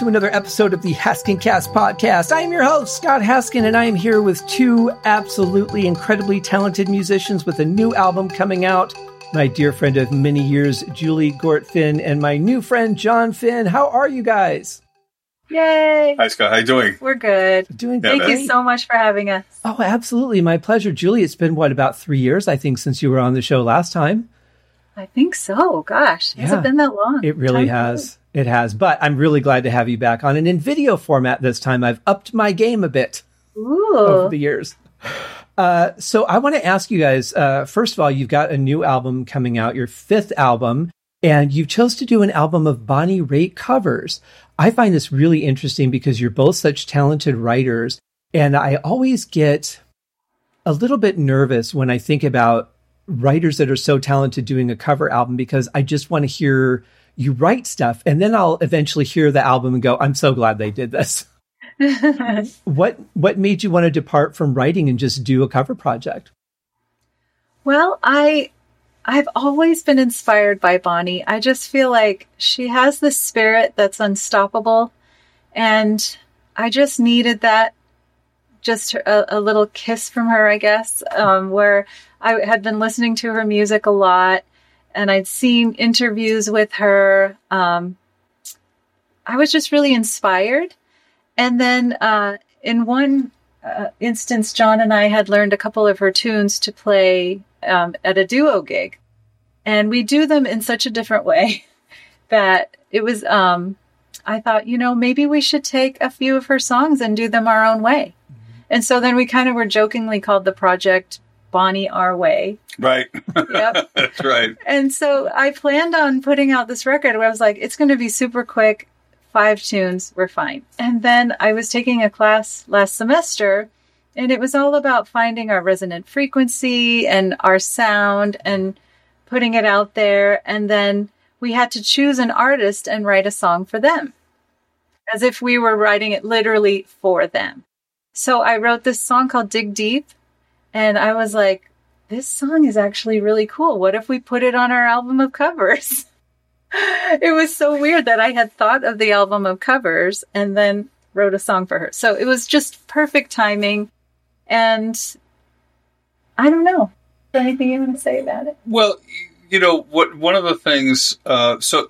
Hello and welcome to another episode of the Haskincast podcast. I am your host, Scott Haskin, and I am here with two absolutely incredibly talented musicians with a new album coming out. My dear friend of many years, Juli Gort Finn, and my new friend, Jon Finn. How are you guys? Yay! Hi, Scott. How you doing? We're good. Doing Yeah, Thank great. you so much for having us. Oh, absolutely. My pleasure. Juli, it's been, what, about three years, I think, since you were on the show last time? I think so. Gosh, has Yeah. it been that long? It really Time has. It has. But I'm really glad to have you back on. And in video format this time, I've upped my game a bit. flew. over the years. Uh, so I want to ask you guys. Uh, first of all, you've got a new album coming out, your fifth album, and you chose to do an album of Bonnie Raitt covers. I find this really interesting because you're both such talented writers, and I always get a little bit nervous when I think about writers that are so talented doing a cover album because I just want to hear you write stuff, and then I'll eventually hear the album and go, "I'm so glad they did this." What what made you want to depart from writing and just do a cover project? well, I I've always been inspired by Bonnie. I just feel like she has this spirit that's unstoppable, and I just needed that. Just a, a little kiss from her, I guess, um, where I had been listening to her music a lot, and I'd seen interviews with her. Um, I was just really inspired. And then uh, in one uh, instance, Jon and I had learned a couple of her tunes to play um, at a duo gig. And we do them in such a different way that it was, um, I thought, you know, maybe we should take a few of her songs and do them our own way. And so then we kind of were jokingly called the project Bonnie Our Way. Right. Yep. That's right. And so I planned on putting out this record where I was like, it's going to be super quick, five tunes, we're fine. And then I was taking a class last semester, and it was all about finding our resonant frequency and our sound and putting it out there. And then we had to choose an artist and write a song for them, as if we were writing it literally for them. So I wrote this song called Dig Deep, and I was like, this song is actually really cool. What if we put it on our album of covers? it was so weird that I had thought of the album of covers and then wrote a song for her. So it was just perfect timing. And I don't know. Is there anything you want to say about it? Well, you know what? One of the things. Uh, so,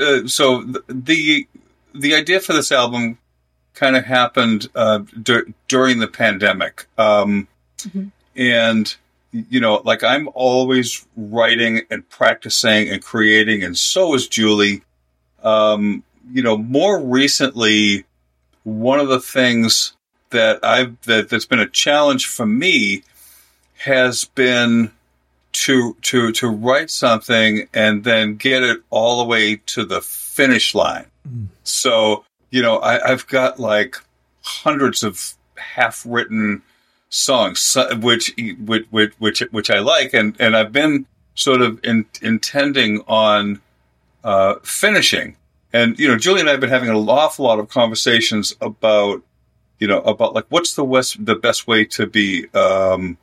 uh, so the the idea for this album kind of happened uh, dur- during the pandemic, um, Mhm. And you know, like I'm always writing and practicing and creating, and so is Juli. Um, you know, more recently, one of the things that I've that, that's been a challenge for me has been to to to write something and then get it all the way to the finish line. Mm. So you know, I, I've got like hundreds of half written songs, which which which which, I like, and and I've been sort of in, intending on uh, finishing. And you know, Juli and I have been having an awful lot of conversations about you know about like what's the west the best way to be um,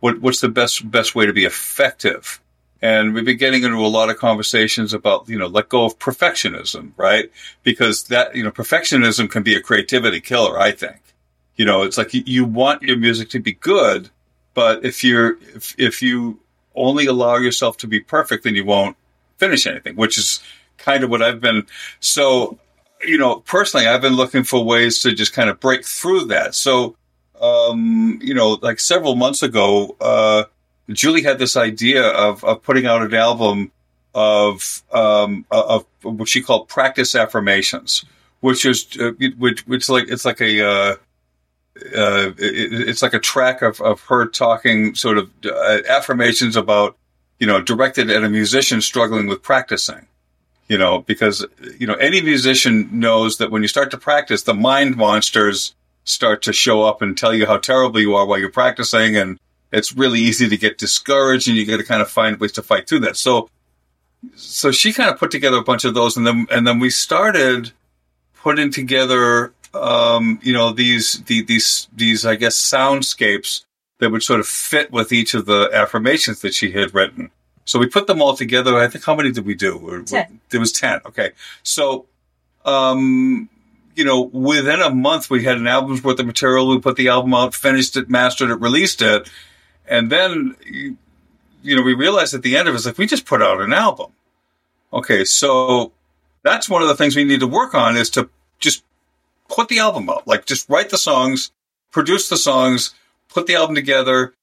what what's the best best way to be effective? And we've been getting into a lot of conversations about you know let go of perfectionism right? Because that you know perfectionism can be a creativity killer i think you know it's like you, want your music to be good but if you're if, if you only allow yourself to be perfect then you won't finish anything which is kind of what i've been so you know personally i've been looking for ways to just kind of break through that. So um, you know, like several months ago, uh, Juli had this idea of, of putting out an album of, um, of what she called practice affirmations, which is, uh, which, which like, it's like a, uh, uh, it, it's like a track of, of her talking sort of uh, affirmations about, you know, directed at a musician struggling with practicing you know, because, you know, any musician knows that when you start to practice, the mind monsters start to show up and tell you how terrible you are while you're practicing. And it's really easy to get discouraged and you got to kind of find ways to fight through that. So, so she kind of put together a bunch of those and then, and then we started putting together, um, you know, these, the, these, these, I guess, soundscapes that would sort of fit with each of the affirmations that she had written. So we put them all together. I think how many did we do? Ten. There was ten. Okay, so um, you know, within a month we had an album's worth of material. We put the album out, finished it, mastered it, released it, and then you know we realized at the end of it, it's like we just put out an album. Okay, so that's one of the things we need to work on is to just put the album out. Like just write the songs, produce the songs, put the album together,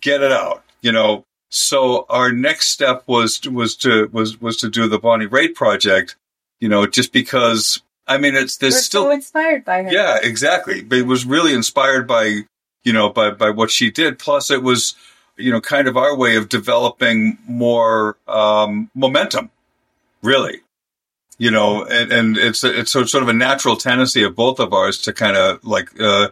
get it out. You know. So our next step was was to was was to do the Bonnie Raitt project. You know, just because I mean, it's there's We're still so inspired by her. yeah, exactly. But it was really inspired by you know by by what she did. Plus, it was you know kind of our way of developing more um, momentum. Really, you know, and, and it's it's sort of a natural tendency of both of ours to kind of like uh,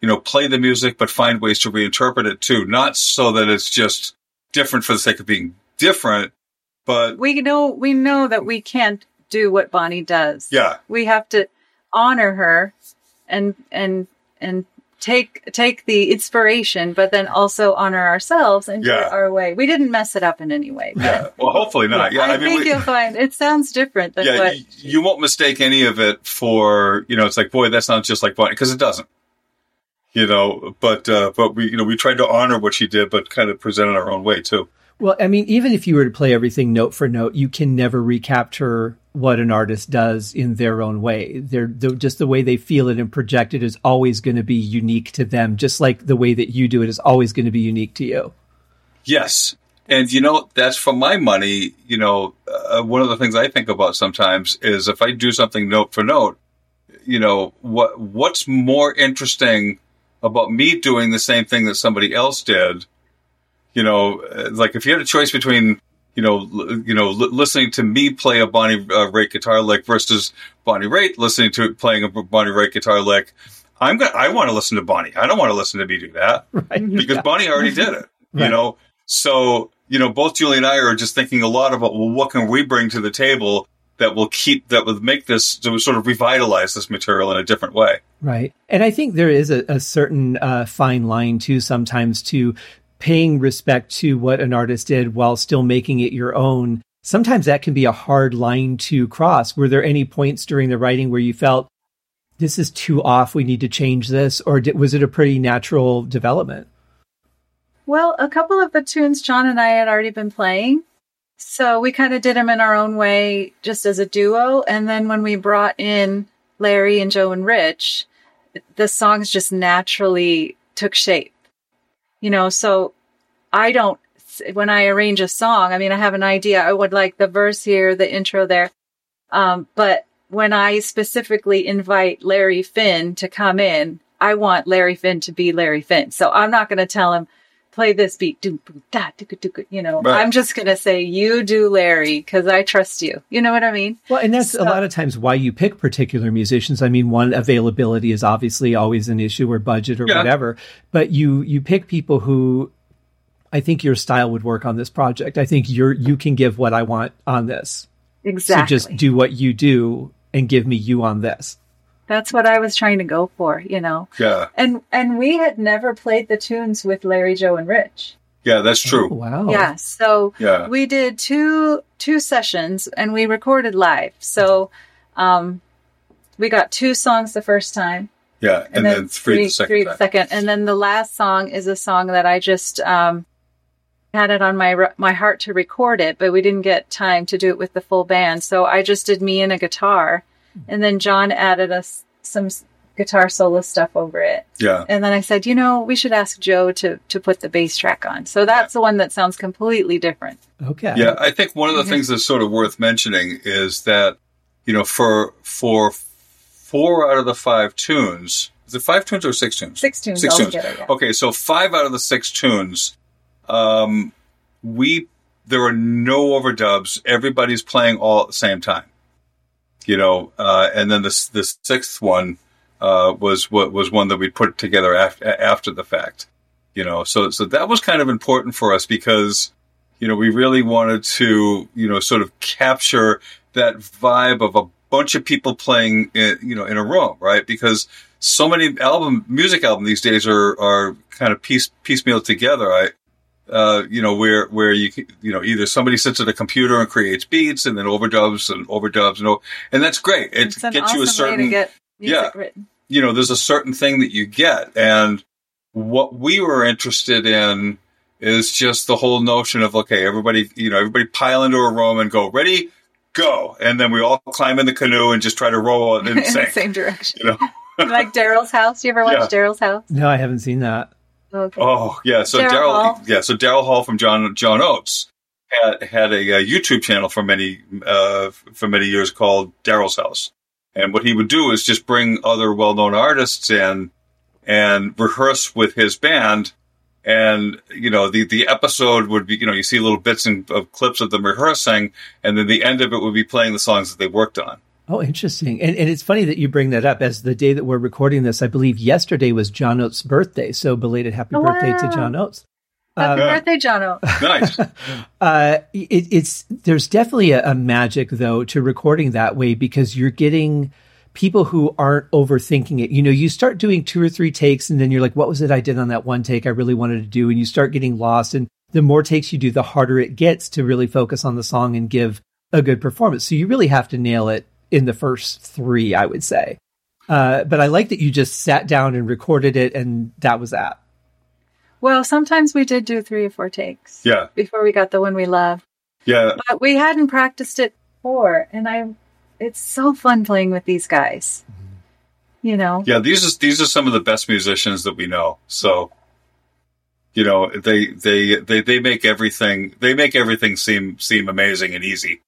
you know play the music, but find ways to reinterpret it too. Not so that it's just different for the sake of being different, but We know we know that we can't do what Bonnie does. yeah, We have to honor her and and and take take the inspiration, but then also honor ourselves and do Yeah. it our way. We didn't mess it up in any way. but yeah. Well, hopefully not. Yeah, I, I, mean, think we- you'll find it sounds different than yeah, what y- you won't mistake any of it for you know. It's like, boy, that sounds just like Bonnie because it doesn't. You know, but uh, but we you know we tried to honor what she did, but kind of present it our own way too. Well, I mean, even if you were to play everything note for note, you can never recapture what an artist does in their own way. They're, they're just the way they feel it and project it is always going to be unique to them, just like the way that you do it is always going to be unique to you. Yes, and you know that's for my money. You know, uh, one of the things I think about sometimes is if I do something note for note, you know, what what's more interesting about me doing the same thing that somebody else did? You know, uh, like if you had a choice between you know, l- you know, l- listening to me play a Bonnie uh, Raitt guitar lick versus Bonnie Raitt listening to playing a Bonnie Raitt guitar lick, I'm gonna I want to listen to Bonnie. I don't want to listen to me do that Right. because Bonnie already did it. You know, so you know, both Juli and I are just thinking a lot about well, what can we bring to the table that will keep that will make this to sort of revitalize this material in a different way. Right. And I think there is a, a certain uh, fine line too sometimes to paying respect to what an artist did while still making it your own. Sometimes that can be a hard line to cross. Were there any points during the writing where you felt this is too off, we need to change this? Or did, was it a pretty natural development? Well, a couple of the tunes Jon and I had already been playing. So we kind of did them in our own way, just as a duo. And then when we brought in Larry and Joe and Rich, the songs just naturally took shape. You know, so I don't, when I arrange a song, I mean, I have an idea. I would like the verse here, the intro there. Um, but when I specifically invite Larry Finn to come in, I want Larry Finn to be Larry Finn. So I'm not going to tell him, play this beat, do, do, da, do, do, do, you know, Right. I'm just going to say, you do Larry because I trust you. You know what I mean? Well, and that's So- a lot of times why you pick particular musicians. I mean, one availability is obviously always an issue or budget or Yeah. whatever, but you you pick people who I think your style would work on this project. I think you're you can give what I want on this. Exactly. So just do what you do and give me you on this. That's what I was trying to go for, you know. Yeah, And and we had never played the tunes with Larry, Joe, and Rich. yeah, that's true. Oh, wow. Yeah. So Yeah, we did two two sessions and we recorded live. So um we got two songs the first time yeah, and, then, three, the second three time. the second. And then the last song is a song that I just um had it on my my heart to record it, but we didn't get time to do it with the full band. So I just did me and a guitar, and then Jon added us some guitar solo stuff over it. Yeah, And then I said, you know, we should ask Joe to to put the bass track on. So that's the one that sounds completely different. Okay. Yeah, I think one of the Mhm. things that's sort of worth mentioning is that you know for for four out of the five tunes, is it five tunes or six tunes? Six tunes Six tunes. altogether. Yeah. Okay, so five out of the six tunes, um, we there are no overdubs. Everybody's playing all at the same time. You know, uh, and then the the sixth one uh, was what was one that we put together after after the fact. You know, so so that was kind of important for us because you know we really wanted to you know sort of capture that vibe of a bunch of people playing in, you know in a room, right? Because so many album music album these days are are kind of piece piecemeal together. I uh, you know, where where you you know either somebody sits at a computer and creates beats and then overdubs and overdubs and o- and that's great. It It's an gets awesome you a certain way to get music yeah. written. you know, there's a certain thing that you get. And what we were interested in is just the whole notion of, okay, everybody, you know, everybody pile into a room and go, ready, go. And then we all climb in the canoe and just try to row it in and the sink. same direction. You know? like Daryl's house. You ever watch Yeah. Daryl's house? No, I haven't seen that. Okay. Oh, yeah. So Daryl yeah. So Daryl Hall from John, John Oates had, had a, uh YouTube channel for many, uh, for many years called Daryl's House. And what he would do is just bring other well-known artists in and rehearse with his band. And, you know, the, the episode would be, you know, you see little bits and, of clips of them rehearsing. And then the end of it would be playing the songs that they worked on. Oh, interesting. And, and it's funny that you bring that up as the day that we're recording this. I believe yesterday was John Oates' birthday. So belated happy Oh, birthday to. John Oates. Happy Yeah. birthday, Jono. Nice. Uh, it, it's there's definitely a, a magic though to recording that way because you're getting people who aren't overthinking it. You know, you start doing two or three takes and then you're like, what was it I did on that one take I really wanted to do? And you start getting lost. And the more takes you do, the harder it gets to really focus on the song and give a good performance. So you really have to nail it in the first three, I would say. Uh, but I like that you just sat down and recorded it and that was that. Well, sometimes we did do three or four takes Yeah. before we got the one we loved, Yeah. but we hadn't practiced it before, and I. It's so fun playing with these guys. You know, Yeah, these are these are some of the best musicians that we know. So, you know, they they they they make everything they make everything seem seem amazing and easy.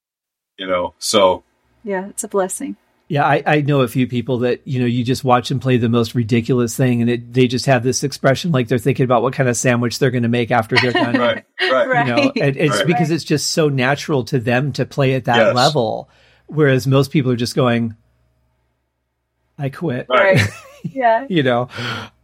You know, so yeah, it's a blessing. Yeah, I, I know a few people that you know you just watch them play the most ridiculous thing, and it, they just have this expression like they're thinking about what kind of sandwich they're going to make after they're done. right, right, Right. You know, and it's Right. because it's just so natural to them to play at that Yes. level, whereas most people are just going, "I quit." Right. Yeah. You know,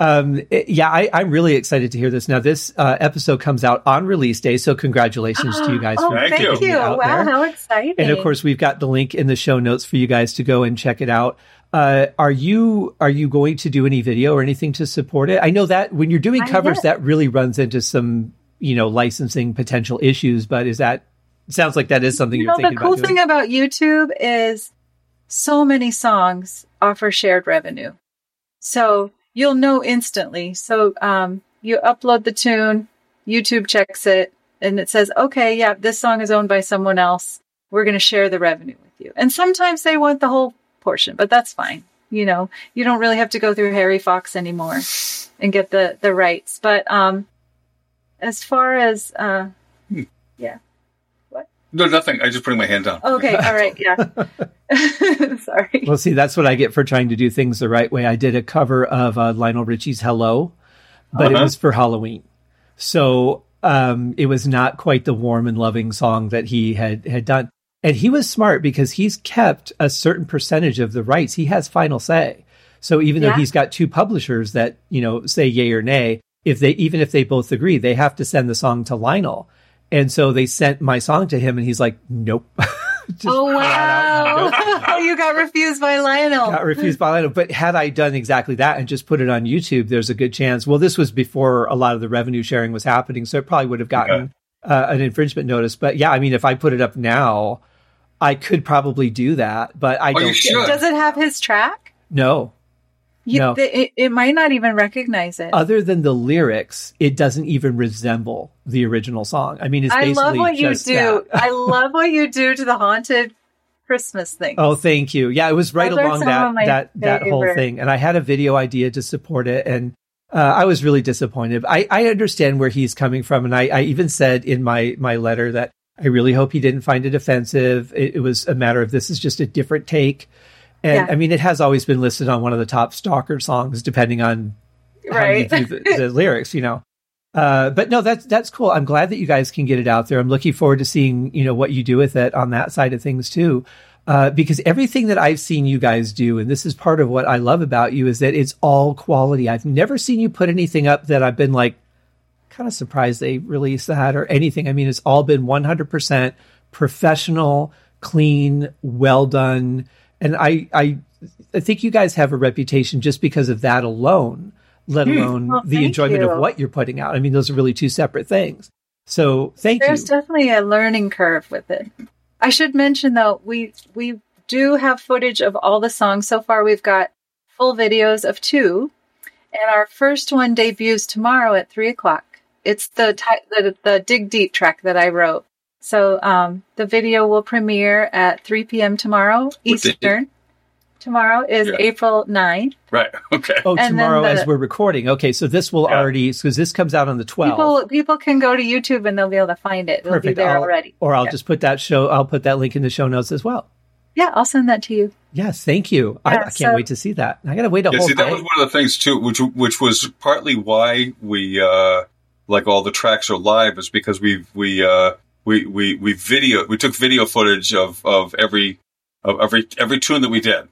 um, it- yeah, I, I'm really excited to hear this. Now, this uh, episode comes out on release day, so congratulations to you guys Oh, for Thank thank you. you. Wow, there. how exciting. And of course, we've got the link in the show notes for you guys to go and check it out. Uh, are you are you going to do any video or anything to support it? I know that when you're doing covers, that really runs into some you know licensing potential issues. But is that sounds like that is something you you're know, thinking about? the cool about thing about YouTube is so many songs offer shared revenue. So you'll know instantly. So um, you upload the tune, YouTube checks it, and it says, okay, yeah, this song is owned by someone else. We're going to share the revenue with you. And sometimes they want the whole portion, but that's fine. You know, you don't really have to go through Harry Fox anymore and get the, the rights. But um, as far as, uh, yeah. No, nothing. I just putting my hand down. Okay, all right, yeah. Sorry. Well, see, that's what I get for trying to do things the right way. I did a cover of uh, Lionel Richie's "Hello," but it Uh-huh. was for Halloween, so um, it was not quite the warm and loving song that he had had done. And he was smart because he's kept a certain percentage of the rights. He has final say. So even though he's got two publishers that you know say yay or nay, if they even if they both agree, they have to send the song to Lionel. And so they sent my song to him, and he's like, "Nope." Just oh flat out, wow! "Nope." you got refused by Lionel. got refused by Lionel. But had I done exactly that and just put it on YouTube, there's a good chance. Well, this was before a lot of the revenue sharing was happening, so it probably would have gotten uh, an infringement notice. But yeah, I mean, if I put it up now, I could probably do that. But I Oh, don't. should. Does it have his track? No. You, No. th- it, it might not even recognize it. Other than the lyrics, it doesn't even resemble the original song. I mean, it's I basically love what you do. I love what you do to the haunted Christmas thing. Oh, thank you. Yeah, it was right Those along that that that whole thing, and I had a video idea to support it, and uh, I was really disappointed. I, I understand where he's coming from, and I, I even said in my my letter that I really hope he didn't find it offensive. It, it was a matter of this is just a different take, and Yeah. I mean, it has always been listed on one of the top stalker songs, depending on right. how you do the, the lyrics, you know. Uh, but no, that's that's cool. I'm glad that you guys can get it out there. I'm looking forward to seeing you know what you do with it on that side of things too, uh, because everything that I've seen you guys do, and this is part of what I love about you, is that it's all quality. I've never seen you put anything up that I've been like kind of surprised they released that or anything. I mean, it's all been 100% professional, clean, well done, and I I I think you guys have a reputation just because of that alone let hmm. alone Well, the enjoyment you. of what you're putting out. I mean, those are really two separate things. So thank There's you. There's definitely a learning curve with it. I should mention though, we we do have footage of all the songs. So far we've got full videos of two. And our first one debuts tomorrow at three o'clock. It's the ti- the, the Dig Deep track that I wrote. So um, the video will premiere at 3 p.m. tomorrow Eastern. Tomorrow is Yeah. April 9th. Right. Okay. Oh, and tomorrow the- as we're recording. Okay, so this will Yeah. already because this comes out on the 12th. People people can go to YouTube and they'll be able to find it. It'll be Perfect. there I'll- already. Or I'll Yeah. just put that show. I'll put that link in the show notes as well. Yeah, I'll send that to you. Yes, thank you. I, Yeah, I can't so- wait to see that. I got to wait a Yeah, whole see, that was one of the things too, which which was partly why we uh, like all the tracks are live, is because we we uh, we we we video we took video footage of of every of every every tune that we did,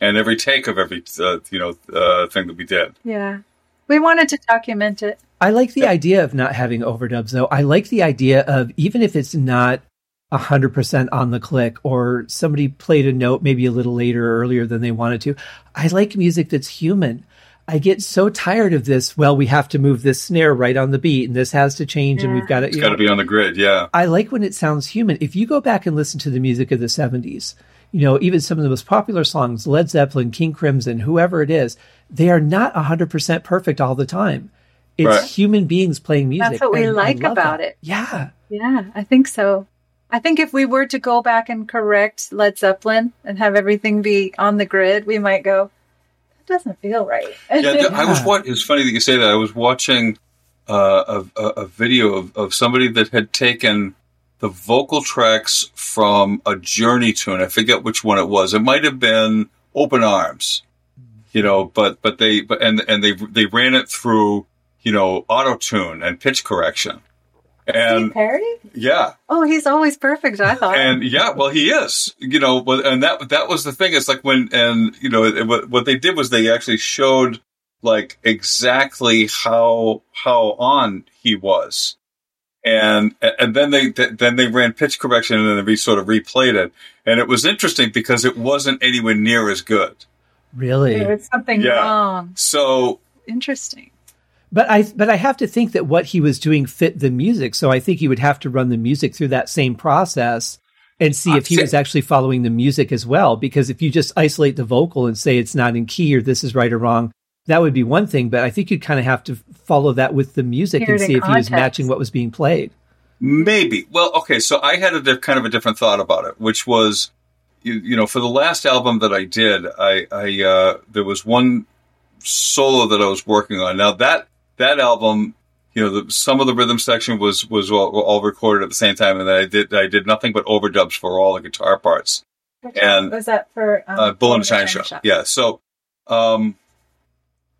and every take of every uh, you know uh, thing that we did. Yeah. We wanted to document it. I like the idea of not having overdubs, though. I like the idea of even if it's not 100% on the click or somebody played a note maybe a little later or earlier than they wanted to. I like music that's human. I get so tired of this. Well, we have to move this snare right on the beat and this has to change and we've got to, It's you got to be on the grid. Yeah. I like when it sounds human. If you go back and listen to the music of the 70s, you know, even some of the most popular songs, Led Zeppelin, King Crimson, whoever it is, they are not 100% perfect all the time. It's Right. human beings playing music. That's what we like about that. it. Yeah. Yeah, I think so. I think if we were to go back and correct Led Zeppelin and have everything be on the grid, we might go, that doesn't feel right. Yeah, th- I was Yeah. it's funny that you say that. I was watching uh, a, a, a video of, of somebody that had taken the vocal tracks from a Journey tune. I forget which one it was. It might have been Open Arms, you know. But but they but and and they they ran it through you know auto tune and pitch correction, Steve and Perry? yeah, Oh, he's always perfect, I thought. and yeah, well, he is, you know, but and that that was the thing. It's like when and you know it, what what they did was they actually showed like exactly how how on he was, and and then they then they ran pitch correction and then they sort of replayed it, and it was interesting because it wasn't anywhere near as good. Really? there was something Yeah. wrong. So Interesting. But I but I have to think that what he was doing fit the music. So I think he would have to run the music through that same process and see Uh, if he see- was actually following the music as well. Because if you just isolate the vocal and say it's not in key or this is right or wrong, that would be one thing. But I think you'd kind of have to follow that with the music and see in if he was matching what was being played. Maybe. Well, okay. So I had a di- kind of a different thought about it, which was, you, you know, for the last album that I did, I, I uh, there was one solo that I was working on. Now that that album, you know, the, some of the rhythm section was was all, all recorded at the same time, and then I did I did nothing but overdubs for all the guitar parts. Which And- was that for um, Uh, Bull in the the China Shop. Yeah. So, um,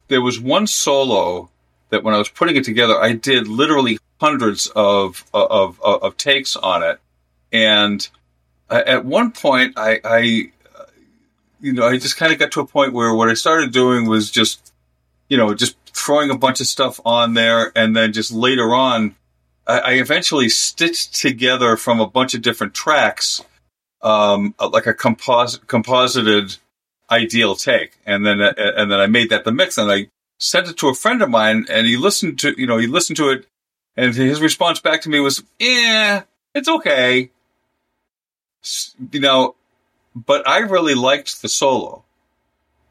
there was one solo that when I was putting it together, I did literally hundreds of of of, of takes on it, and I, at one point, I, I, you know, I just kind of got to a point where what I started doing was just, you know, just throwing a bunch of stuff on there, and then just later on, I, I eventually stitched together from a bunch of different tracks um, like a composite composited ideal take, and then uh, and then I made that the mix, and I sent it to a friend of mine, and he listened to you know he listened to it, and his response back to me was, "Yeah, it's okay," you know, but I really liked the solo,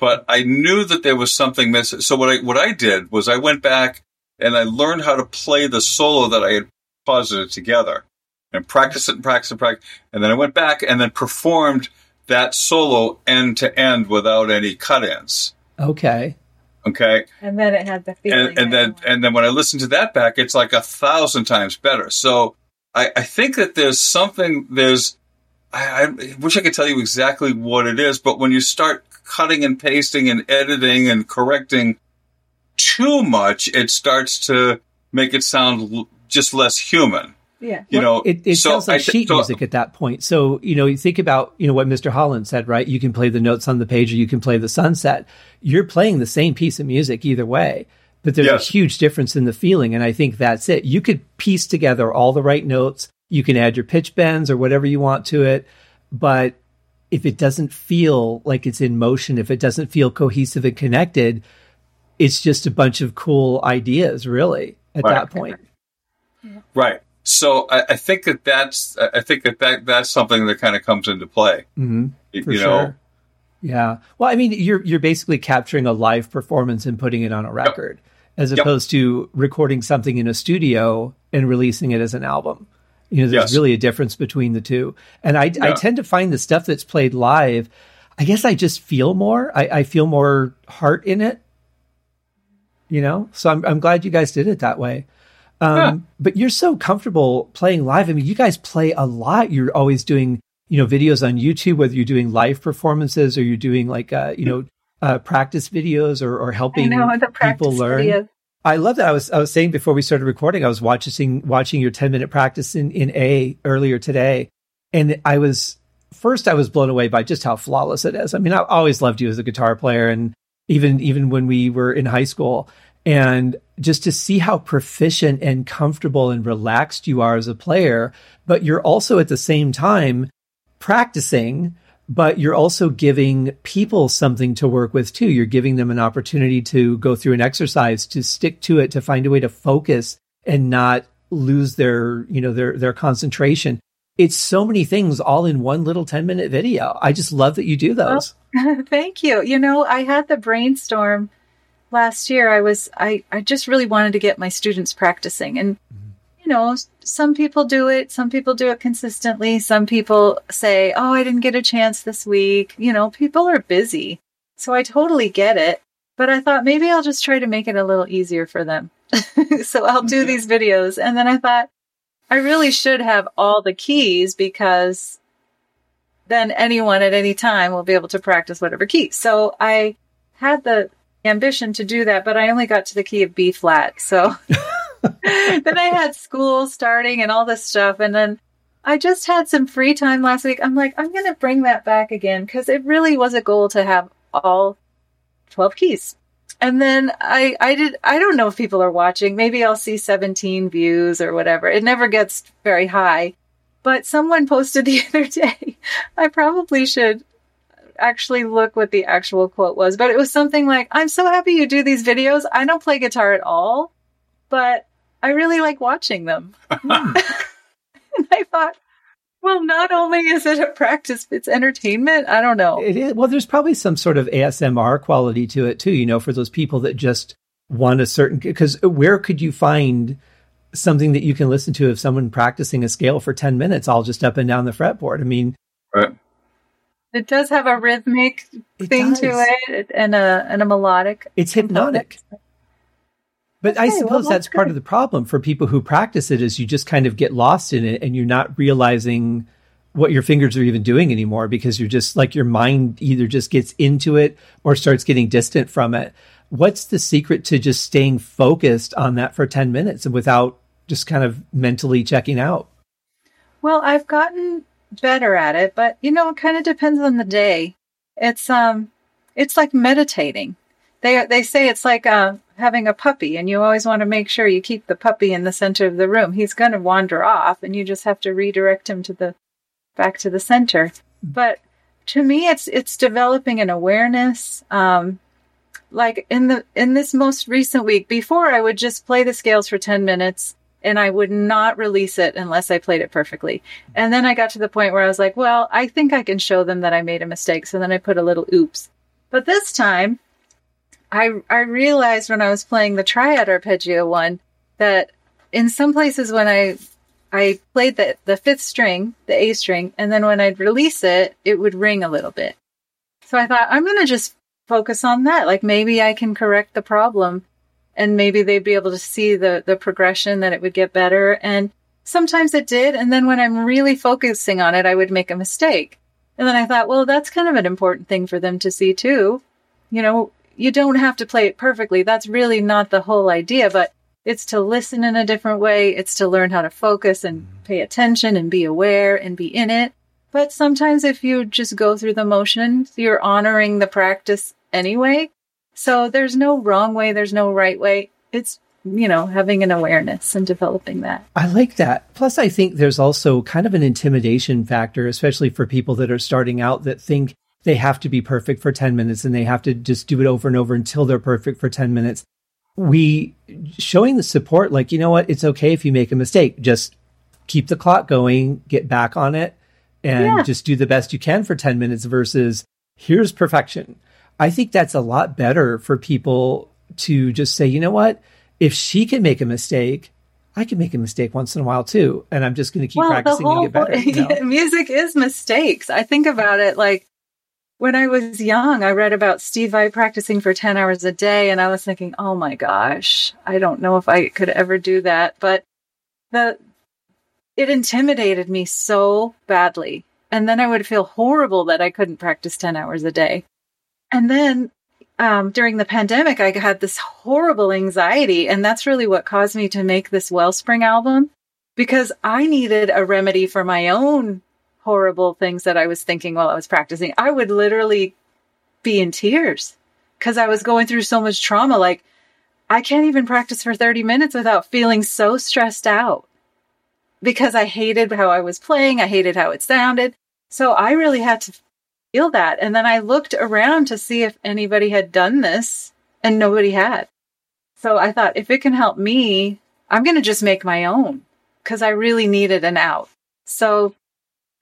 but I knew that there was something missing. So what I what I did was I went back and I learned how to play the solo that I had posited together and practice it and practice and practice. And then I went back and then performed that solo end to end without any cut ins. Okay. Okay. And then it had the feeling. And, and then, and then when I listen to that back, it's like a thousand times better. So I, I think that there's something, there's, I, I wish I could tell you exactly what it is, but when you start cutting and pasting and editing and correcting too much, it starts to make it sound l- just less human. yeah. You know, It, it so sounds like I sheet so- music at that point. So, you know, you think about, you know, what Mr. Holland said, right? You can play the notes on the page or you can play the sunset. You're playing the same piece of music either way, but there's Yes. a huge difference in the feeling. And I think that's it. You could piece together all the right notes. You can add your pitch bends or whatever you want to it. But if it doesn't feel like it's in motion, if it doesn't feel cohesive and connected, it's just a bunch of cool ideas, really, at Right. that point. Right. So I, I, think that that's I think that, that that's something that kind of comes into play. Mm-hmm. You, you know. Yeah. Well, I mean, you're you're basically capturing a live performance and putting it on a record, yep. as opposed yep. to recording something in a studio and releasing it as an album. You know, there's yes. really a difference between the two. And I, yeah. I tend to find the stuff that's played live. I guess I just feel more. I, I feel more heart in it. You know, so I'm I'm glad you guys did it that way. Um, yeah. But you're so comfortable playing live. I mean, you guys play a lot. You're always doing, you know, videos on YouTube, whether you're doing live performances or you're doing like, uh, you know, uh, practice videos or, or helping know, people learn. Videos. I love that. I was I was saying before we started recording, I was watching watching your 10 minute practice in, in A earlier today. And I was first I was blown away by just how flawless it is. I mean, I always loved you as a guitar player and even even when we were in high school. And just to see how proficient and comfortable and relaxed you are as a player, but you're also at the same time practicing, but you're also giving people something to work with too. You're giving them an opportunity to go through an exercise, to stick to it, to find a way to focus and not lose their, you know, their, their concentration. It's so many things all in one little 10 minute video. I just love that you do those. Well, thank you. You know, I had the brainstorm last year I was I I just really wanted to get my students practicing and you know some people do it some people do it consistently. Some people say oh I didn't get a chance this week. You know people are busy. So I totally get it but I thought maybe I'll just try to make it a little easier for them. So I'll do these videos. And then I thought I really should have all the keys because then anyone at any time will be able to practice whatever key. So I had the ambition to do that, but I only got to the key of B flat. So then I had school starting and all this stuff. And then I just had some free time last week. I'm like, I'm going to bring that back again because it really was a goal to have all 12 keys. And then I, I did, I don't know if people are watching. Maybe I'll see 17 views or whatever. It never gets very high. But someone posted the other day, I probably should actually look what the actual quote was, but it was something like, I'm so happy you do these videos. I don't play guitar at all, but I really like watching them. and I thought, well, not only is it a practice, it's entertainment. I don't know. It is. Well, there's probably some sort of ASMR quality to it too, you know, for those people that just want a certain, because where could you find something that you can listen to of someone practicing a scale for 10 minutes all just up and down the fretboard? I mean, right. It does have a rhythmic it thing does. to it and a and a melodic. It's hypnotic. But okay, I suppose well, that's, that's part of the problem for people who practice it is you just kind of get lost in it and you're not realizing what your fingers are even doing anymore because you're just like your mind either just gets into it or starts getting distant from it. What's the secret to just staying focused on that for 10 minutes and without just kind of mentally checking out? Well, I've gotten better at it, but you know, it kind of depends on the day. It's um, it's like meditating. They they say it's like uh, having a puppy, and you always want to make sure you keep the puppy in the center of the room. He's going to wander off, and you just have to redirect him to the back to the center. But to me, it's it's developing an awareness. Um, like in the in this most recent week, before I would just play the scales for ten minutes and I would not release it unless I played it perfectly. And then I got to the point where I was like, well, I think I can show them that I made a mistake. So then I put a little oops. But this time, I I realized when I was playing the triad arpeggio one that in some places when I I played the the fifth string, the A string, and then when I'd release it, it would ring a little bit. So I thought I'm going to just focus on that. Like maybe I can correct the problem and maybe they'd be able to see the the progression that it would get better and sometimes it did and then when i'm really focusing on it i would make a mistake and then i thought well that's kind of an important thing for them to see too you know you don't have to play it perfectly that's really not the whole idea but it's to listen in a different way it's to learn how to focus and mm-hmm. pay attention and be aware and be in it but sometimes if you just go through the motions you're honoring the practice anyway so there's no wrong way, there's no right way. It's, you know, having an awareness and developing that. I like that. Plus, I think there's also kind of an intimidation factor, especially for people that are starting out that think they have to be perfect for 10 minutes and they have to just do it over and over until they're perfect for 10 minutes. we showing the support, like, you know what, it's okay if you make a mistake. Just keep the clock going, get back on it, and yeah. just do the best you can for 10 minutes versus here's perfection. I think that's a lot better for people to just say, you know what, if she can make a mistake, I can make a mistake once in a while too. And I'm just going to keep well, practicing whole, and get better. You know? music is mistakes. I think about it like when I was young, I read about Steve Vai practicing for 10 hours a day. And I was thinking, oh my gosh, I don't know if I could ever do that. But the, it intimidated me so badly. And then I would feel horrible that I couldn't practice 10 hours a day. And then um, during the pandemic, I had this horrible anxiety. And that's really what caused me to make this Wellspring album because I needed a remedy for my own horrible things that I was thinking while I was practicing. I would literally be in tears because I was going through so much trauma. Like, I can't even practice for 30 minutes without feeling so stressed out because I hated how I was playing. I hated how it sounded. So I really had to feel that. And then I looked around to see if anybody had done this and nobody had. So I thought if it can help me, I'm going to just make my own because I really needed an out. So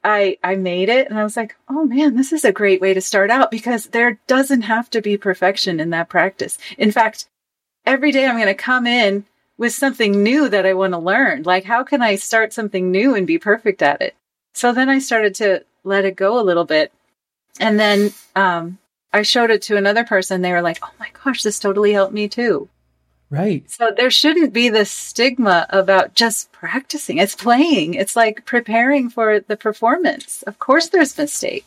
I, I made it and I was like, oh man, this is a great way to start out because there doesn't have to be perfection in that practice. In fact, every day I'm going to come in with something new that I want to learn. Like, how can I start something new and be perfect at it? So then I started to let it go a little bit and then um, I showed it to another person. They were like, oh my gosh, this totally helped me too. Right. So there shouldn't be this stigma about just practicing. It's playing. It's like preparing for the performance. Of course there's mistake.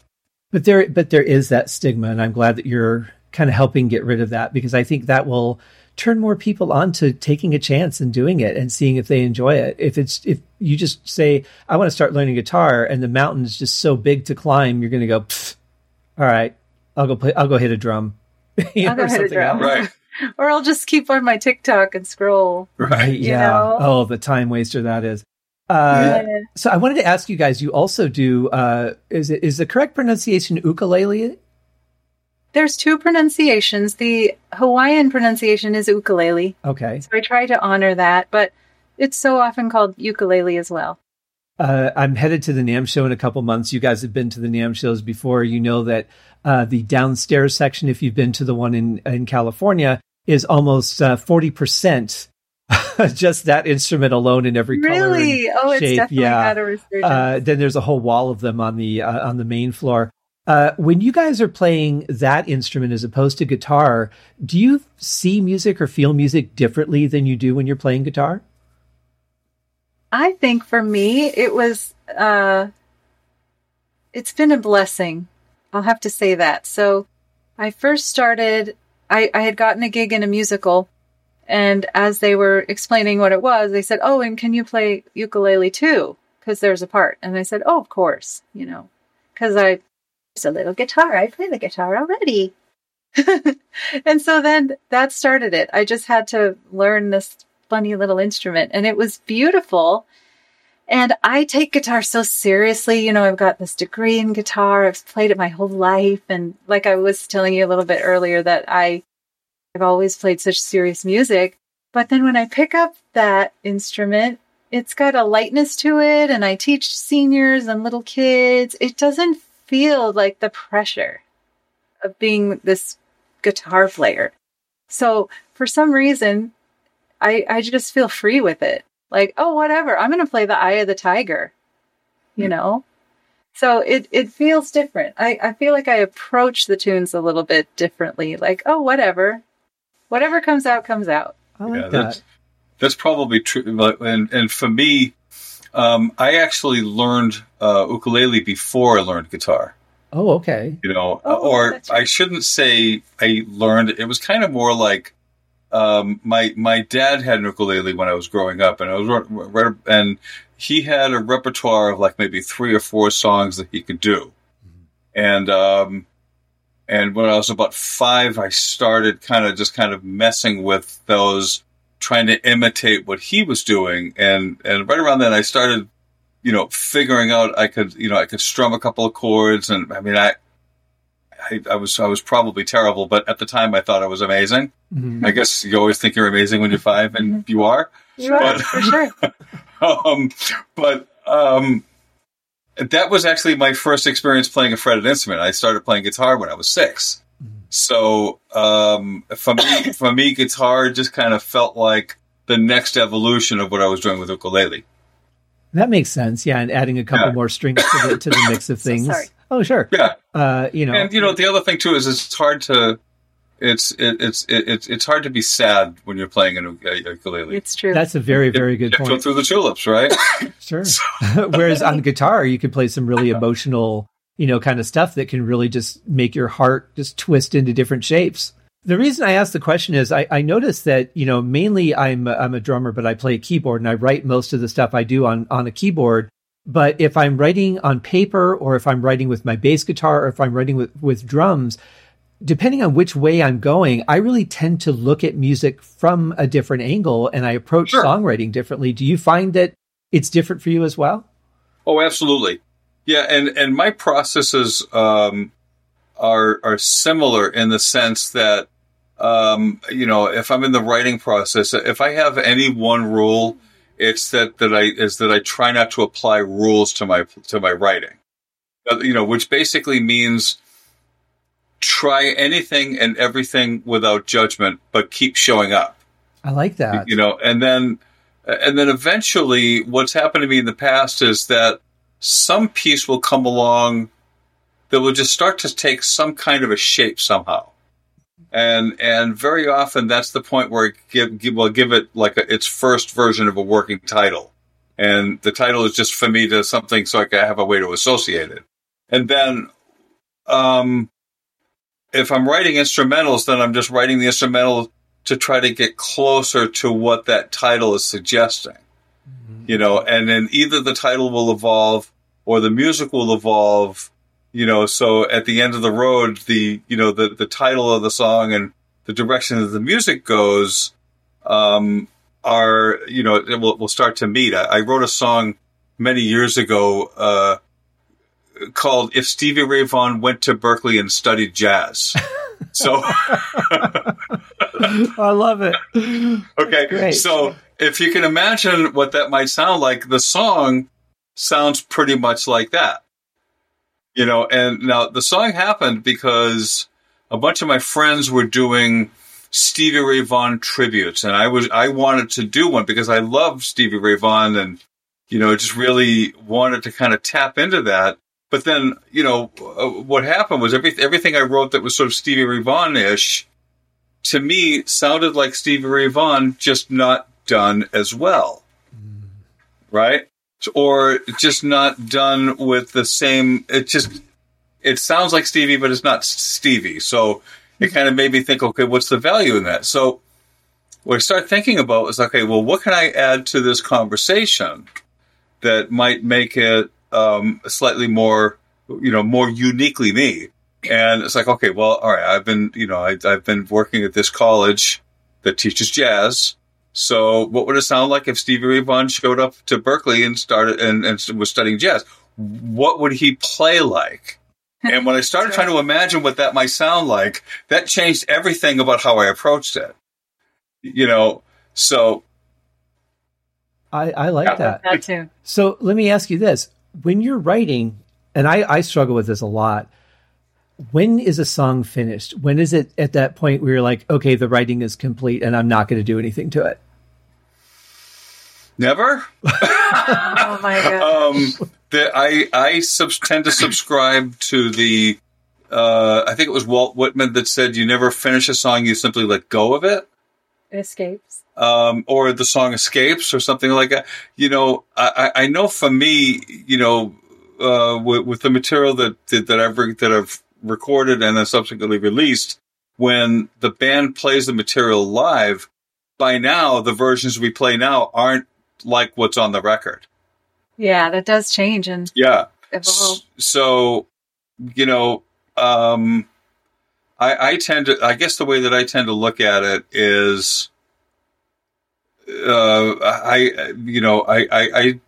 But there but there is that stigma and I'm glad that you're kind of helping get rid of that because I think that will turn more people on to taking a chance and doing it and seeing if they enjoy it. If it's if you just say I want to start learning guitar and the mountain is just so big to climb, you're going to go all right, I'll go play. I'll go hit a drum. I'll go hit a drum. Right. or I'll just keep on my TikTok and scroll. Right. Yeah. Know? Oh, the time waster that is. Uh, yeah. So I wanted to ask you guys. You also do. Uh, is it is the correct pronunciation ukulele? There's two pronunciations. The Hawaiian pronunciation is ukulele. Okay. So I try to honor that, but it's so often called ukulele as well. Uh, I'm headed to the NAMM show in a couple months. You guys have been to the NAMM shows before. You know that uh, the downstairs section, if you've been to the one in in California, is almost uh, forty percent. just that instrument alone in every color really? oh, it's shape. definitely yeah. a resurgence. Uh, then there's a whole wall of them on the uh, on the main floor. Uh, when you guys are playing that instrument as opposed to guitar, do you see music or feel music differently than you do when you're playing guitar? I think for me, it was, uh, it's been a blessing. I'll have to say that. So I first started, I, I had gotten a gig in a musical and as they were explaining what it was, they said, Oh, and can you play ukulele too? Cause there's a part. And I said, Oh, of course, you know, cause I, it's a little guitar. I play the guitar already. and so then that started it. I just had to learn this funny little instrument and it was beautiful. And I take guitar so seriously. You know, I've got this degree in guitar. I've played it my whole life. And like I was telling you a little bit earlier that I, I've always played such serious music. But then when I pick up that instrument, it's got a lightness to it. And I teach seniors and little kids. It doesn't feel like the pressure of being this guitar player. So for some reason, I, I just feel free with it. Like, oh, whatever. I'm going to play the Eye of the Tiger, you hmm. know? So it, it feels different. I, I feel like I approach the tunes a little bit differently. Like, oh, whatever. Whatever comes out, comes out. I like yeah, that. That's, that's probably true. And, and for me, um, I actually learned uh, ukulele before I learned guitar. Oh, okay. You know, oh, or. I shouldn't say I learned. It was kind of more like um, my my dad had an ukulele when I was growing up, and I was and he had a repertoire of like maybe three or four songs that he could do, mm-hmm. and um, and when I was about five, I started kind of just kind of messing with those, trying to imitate what he was doing, and and right around then I started, you know, figuring out I could you know I could strum a couple of chords, and I mean I I, I was I was probably terrible, but at the time I thought I was amazing. Mhm. I guess you always think you're amazing when you're five, and you are. You are, But- for sure. um, but um, that was actually my first experience playing a fretted instrument. I started playing guitar when I was six. So um, for me, for me, guitar just kind of felt like the next evolution of what I was doing with ukulele. That makes sense. Yeah, and adding a couple Yeah. more strings to the to the mix of So things. sorry. Oh, sure. Yeah, Uh, you know, and you know the other thing too is it's hard to. It's it, it's it, it's it's hard to be sad when you're playing an u- a ukulele. It's true. that's a very very good You have to go point. through the tulips, right? Sure. Whereas on guitar, you could play some really emotional, you know, kind of stuff that can really just make your heart just twist into different shapes. The reason I asked the question is I, I noticed that, you know, mainly I'm, a- I'm a drummer, but I play a keyboard and I write most of the stuff I do on, on a keyboard. But if I'm writing on paper or if I'm writing with my bass guitar or if I'm writing with, with drums, depending on which way I'm going, I really tend to look at music from a different angle and I approach Sure. songwriting differently. Do you find that it's different for you as well? Oh, absolutely. Yeah, and and my processes um, are are similar in the sense that um, you know if I'm in the writing process, if I have any one rule, it's that that I is that I try not to apply rules to my to my writing. You know, which basically means try anything and everything without judgment, but keep showing up I like that. you know and then and then eventually what's happened to me in the past is that some piece will come along that will just start to take some kind of a shape somehow and and very often that's the point where I give, give well give it like a, its first version of a working title. And the title is just for me to something so I can have a way to associate it. And then um if I'm writing instrumentals then I'm just writing the instrumental to try to get closer to what that title is suggesting. You know, and then either the title will evolve or the music will evolve, you know, so at the end of the road, the, you know, the, the title of the song and the direction that the music goes, um, are, you know, it will, will start to meet. I, I wrote a song many years ago, uh, called If Stevie Ray Vaughan Went to Berklee and Studied Jazz. so, I love it. Okay. Great. So if you can imagine what that might sound like, the song sounds pretty much like that. You know, and now the song happened because a bunch of my friends were doing Stevie Ray Vaughan tributes, and I was I wanted to do one because I love Stevie Ray Vaughan, and you know, just really wanted to kind of tap into that. But then, you know, uh, what happened was every, everything I wrote that was sort of Stevie Ray Vaughan ish to me sounded like Stevie Ray Vaughan, just not done as well. Right? Or just not done with the same, it just, it sounds like Stevie, but it's not Stevie. So it kind of made me think, okay, what's the value in that? So what I started thinking about was, okay, well, what can I add to this conversation that might make it um, slightly more, you know, more uniquely me? And it's like, okay, well, all right, I've been, you know, I, I've been working at this college that teaches jazz. So what would it sound like if Stevie Ray Vaughan showed up to Berklee and started and, and was studying jazz? What would he play like? And when I started That's trying to imagine what that might sound like, that changed everything about how I approached it. You know, so I, I like Yeah. that. that too. So let me ask you this. When you're writing, and I, I struggle with this a lot, when is a song finished? When is it at that point where you're like, okay, the writing is complete and I'm not going to do anything to it? Never. Oh my god. um, the, I I subs- tend to subscribe to the. Uh, I think it was Walt Whitman that said, "You never finish a song; you simply let go of it." it escapes. um, or the song escapes or something like that. You know, I, I I know for me, you know, uh, with, with the material that, that, that I've, re- that I've recorded and then subsequently released, when the band plays the material live, by now, the versions we play now aren't like what's on the record. Yeah, that does change and Yeah. evolve. So, you know, um, I, I tend to, I guess the way that I tend to look at it is, uh, I, you know, I, I, I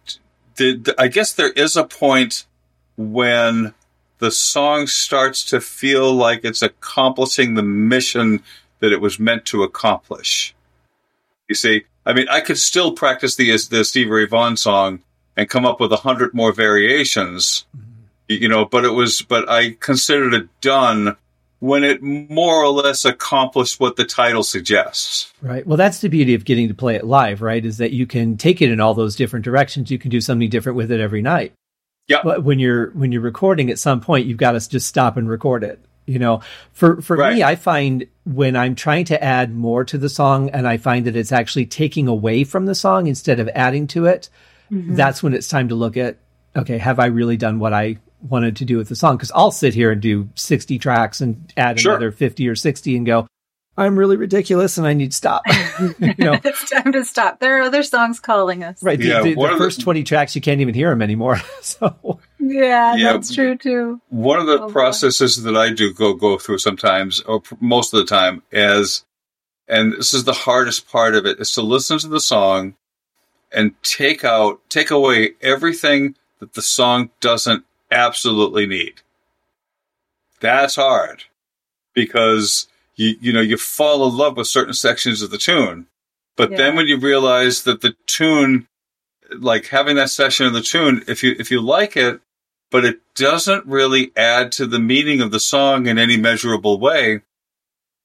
did, I guess there is a point when the song starts to feel like it's accomplishing the mission that it was meant to accomplish. You see, I mean, I could still practice the the Stevie Ray Vaughan song and come up with a hundred more variations, you know. But it was, but I considered it done when it more or less accomplished what the title suggests. Right. Well, that's the beauty of getting to play it live, right? Is that you can take it in all those different directions. You can do something different with it every night. Yeah. But when you're when you're recording at some point, you've got to just stop and record it. You know, for for Right. me, I find when I'm trying to add more to the song and I find that it's actually taking away from the song instead of adding to it, mm-hmm. that's when it's time to look at okay, have I really done what I wanted to do with the song? Because I'll sit here and do 60 tracks and add Sure. another 50 or 60 and go, I'm really ridiculous and I need to stop. you know, it's time to stop. There are other songs calling us. right? The, Yeah, the, the of the- first 20 tracks, you can't even hear them anymore. so, Yeah, Yeah. that's true too. One of the Oh, boy. processes that I do go go through sometimes, or pr- most of the time, is, and this is the hardest part of it, is to listen to the song and take out, take away everything that the song doesn't absolutely need. That's hard because you you know you fall in love with certain sections of the tune, but then when you realize that the tune, like having that section of the tune, if you if you like it, but it doesn't really add to the meaning of the song in any measurable way.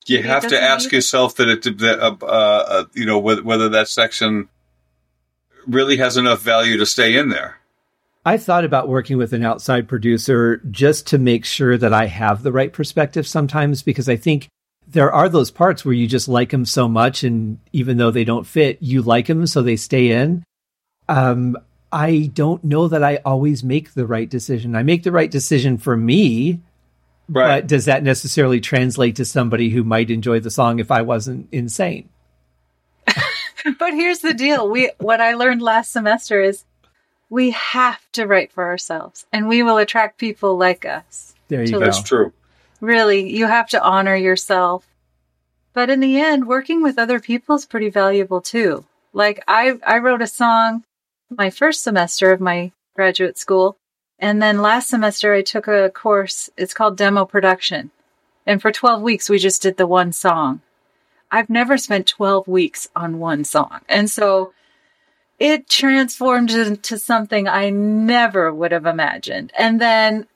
You it have to ask need yourself that it, that, uh, uh, uh, you know, whether, whether that section really has enough value to stay in there. I've thought about working with an outside producer just to make sure that I have the right perspective sometimes because I think there are those parts where you just like them so much and even though they don't fit, you like them so they stay in. Um, I don't know that I always make the right decision. I make the right decision for me, but does that necessarily translate to somebody who might enjoy the song if I wasn't insane? But here's the deal. We what I learned last semester is we have to write for ourselves and we will attract people like us. There you To go. That's true. Really, you have to honor yourself. But in the end, working with other people is pretty valuable too. Like I I wrote a song my first semester of my graduate school and then last semester I took a course it's called demo production. And for 12 weeks we just did the one song. I've never spent 12 weeks on one song. And so it transformed into something I never would have imagined. And then,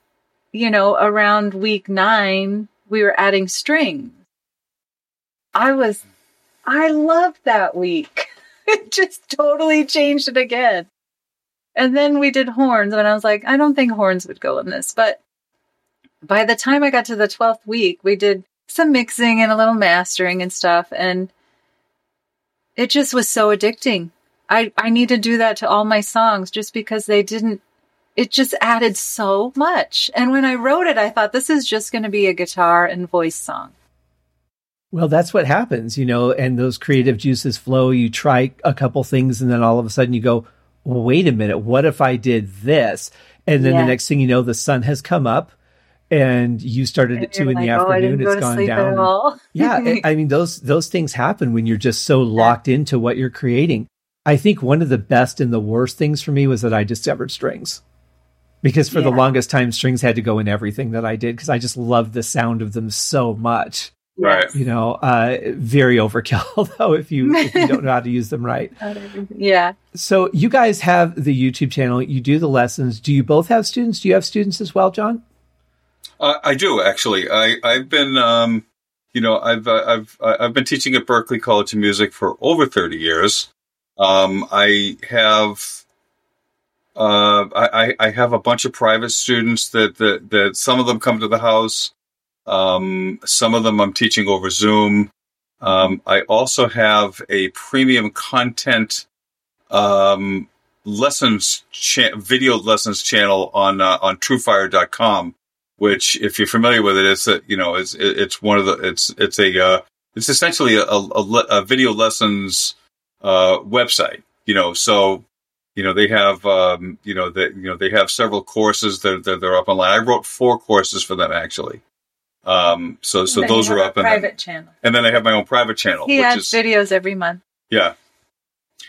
you know, around week nine, we were adding strings. I was, I loved that week. it just totally changed it again. And then we did horns, and I was like, I don't think horns would go in this. But by the time I got to the 12th week, we did some mixing and a little mastering and stuff. And it just was so addicting. I, I need to do that to all my songs just because they didn't, it just added so much. And when I wrote it, I thought this is just going to be a guitar and voice song. Well, that's what happens, you know, and those creative juices flow. You try a couple things and then all of a sudden you go, well, wait a minute, what if I did this? And then Yeah. the next thing you know, the sun has come up and you started at two in the oh, afternoon. It's gone down. yeah. I- I mean, those, those things happen when you're just so locked into what you're creating. I think one of the best and the worst things for me was that I discovered strings. Because for the longest time, strings had to go in everything that I did because I just loved the sound of them so much Right. you know, uh, very overkill though if you if you don't know how to use them right. yeah. So you guys have the YouTube channel, you do the lessons. Do you both have students? Do you have students as well, Jon? Uh, I do actually. I I've been um, you know I've uh, I've I've been teaching at Berklee College of Music for over thirty years. Um, I have uh, I I have a bunch of private students that that that some of them come to the house. Um, some of them I'm teaching over Zoom. Um, I also have a premium content um, lessons cha- video lessons channel on uh, on TrueFire.com which if you're familiar with it, it's a, you know, it's, it's one of the, it's, it's a, uh, it's essentially a, a, a video lessons, uh, website, you know, so, you know, they have, um, you know, that, you know, they have several courses that, that they're up online. I wrote four courses for them actually. Um, so, so then those you are up a and then, private channel. and then I have my own private channel, He which adds is, videos every month. yeah.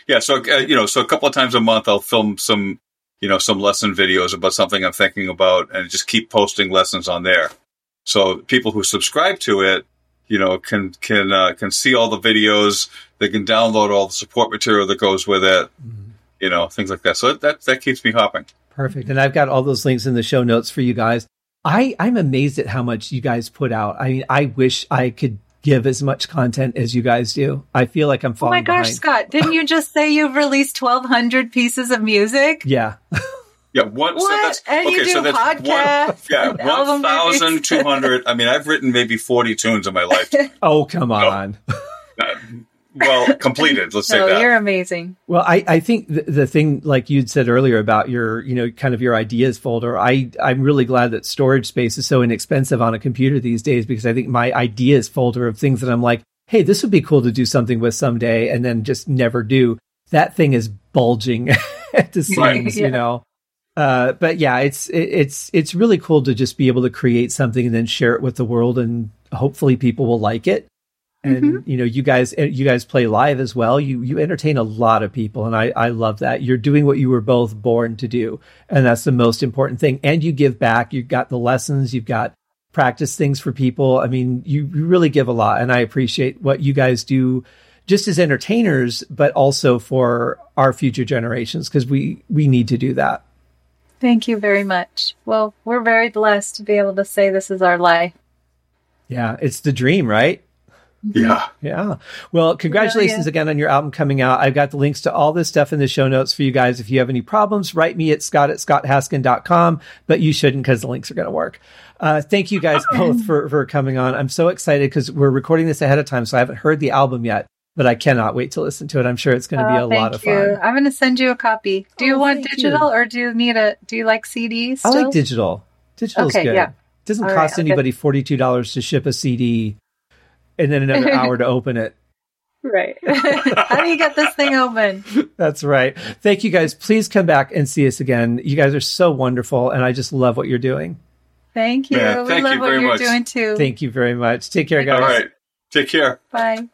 Yeah. So, uh, you know, so a couple of times a month I'll film some, you know, some lesson videos about something I'm thinking about and just keep posting lessons on there. So people who subscribe to it, you know, can, can, uh, can see all the videos. They can download all the support material that goes with it, mm-hmm. You know, things like that. So that, that keeps me hopping. Perfect. And I've got all those links in the show notes for you guys. I, I'm amazed at how much you guys put out. I mean, I wish I could give as much content as you guys do. I feel like I'm falling. Oh my gosh, behind. Scott! Didn't you just say you've released 1,200 pieces of music? Yeah. Yeah, one. What? So that's, and okay, so that's one, yeah, one thousand two hundred. I mean, I've written maybe forty tunes in my life. oh, come on. Uh, well completed. Let's say no, that. You're amazing. Well, I, I think the, the, thing, like you'd said earlier about your, you know, kind of your ideas folder, I, I'm really glad that storage space is so inexpensive on a computer these days because I think my ideas folder of things that I'm like, hey, this would be cool to do something with someday and then just never do. That thing is bulging at the seams, right. yeah. you know. Uh, but yeah, it's it, it's it's really cool to just be able to create something and then share it with the world, and hopefully people will like it and mm-hmm. you know you guys eh, you guys play live as well. You you entertain a lot of people and i i love that. You're doing what you were both born to do and that's the most important thing. And you give back. You've got the lessons. You've got practice things for people. I mean you, you really give a lot and i appreciate what you guys do just as entertainers but also for our future generations because we we need to do that. Thank you very much. Well we're very blessed to be able to say this is our life. Yeah it's the dream right yeah. Yeah. Well, congratulations yeah. again on your album coming out. I've got the links to all this stuff in the show notes for you guys. If you have any problems, write me at scott at scotthaskin.com, but you shouldn't because the links are going to work. Uh, thank you guys both for, for coming on. I'm so excited because we're recording this ahead of time, so I haven't heard the album yet, but I cannot wait to listen to it. I'm sure it's going to be a lot of you. fun. I'm going to send you a copy. Do you oh, want digital you. or do you need a, do you like CDs? Still? I like digital. Digital's okay, good. Yeah. It doesn't all cost right, anybody $42 to ship a CD and then another hour to open it. Right. How do you get this thing open? That's right. Thank you guys. Please come back and see us again. You guys are so wonderful, and I just love what you're doing. Thank you. Yeah, thank we love you what you're much. doing too. Thank you very much. Take care, guys. All right. Take care. Bye.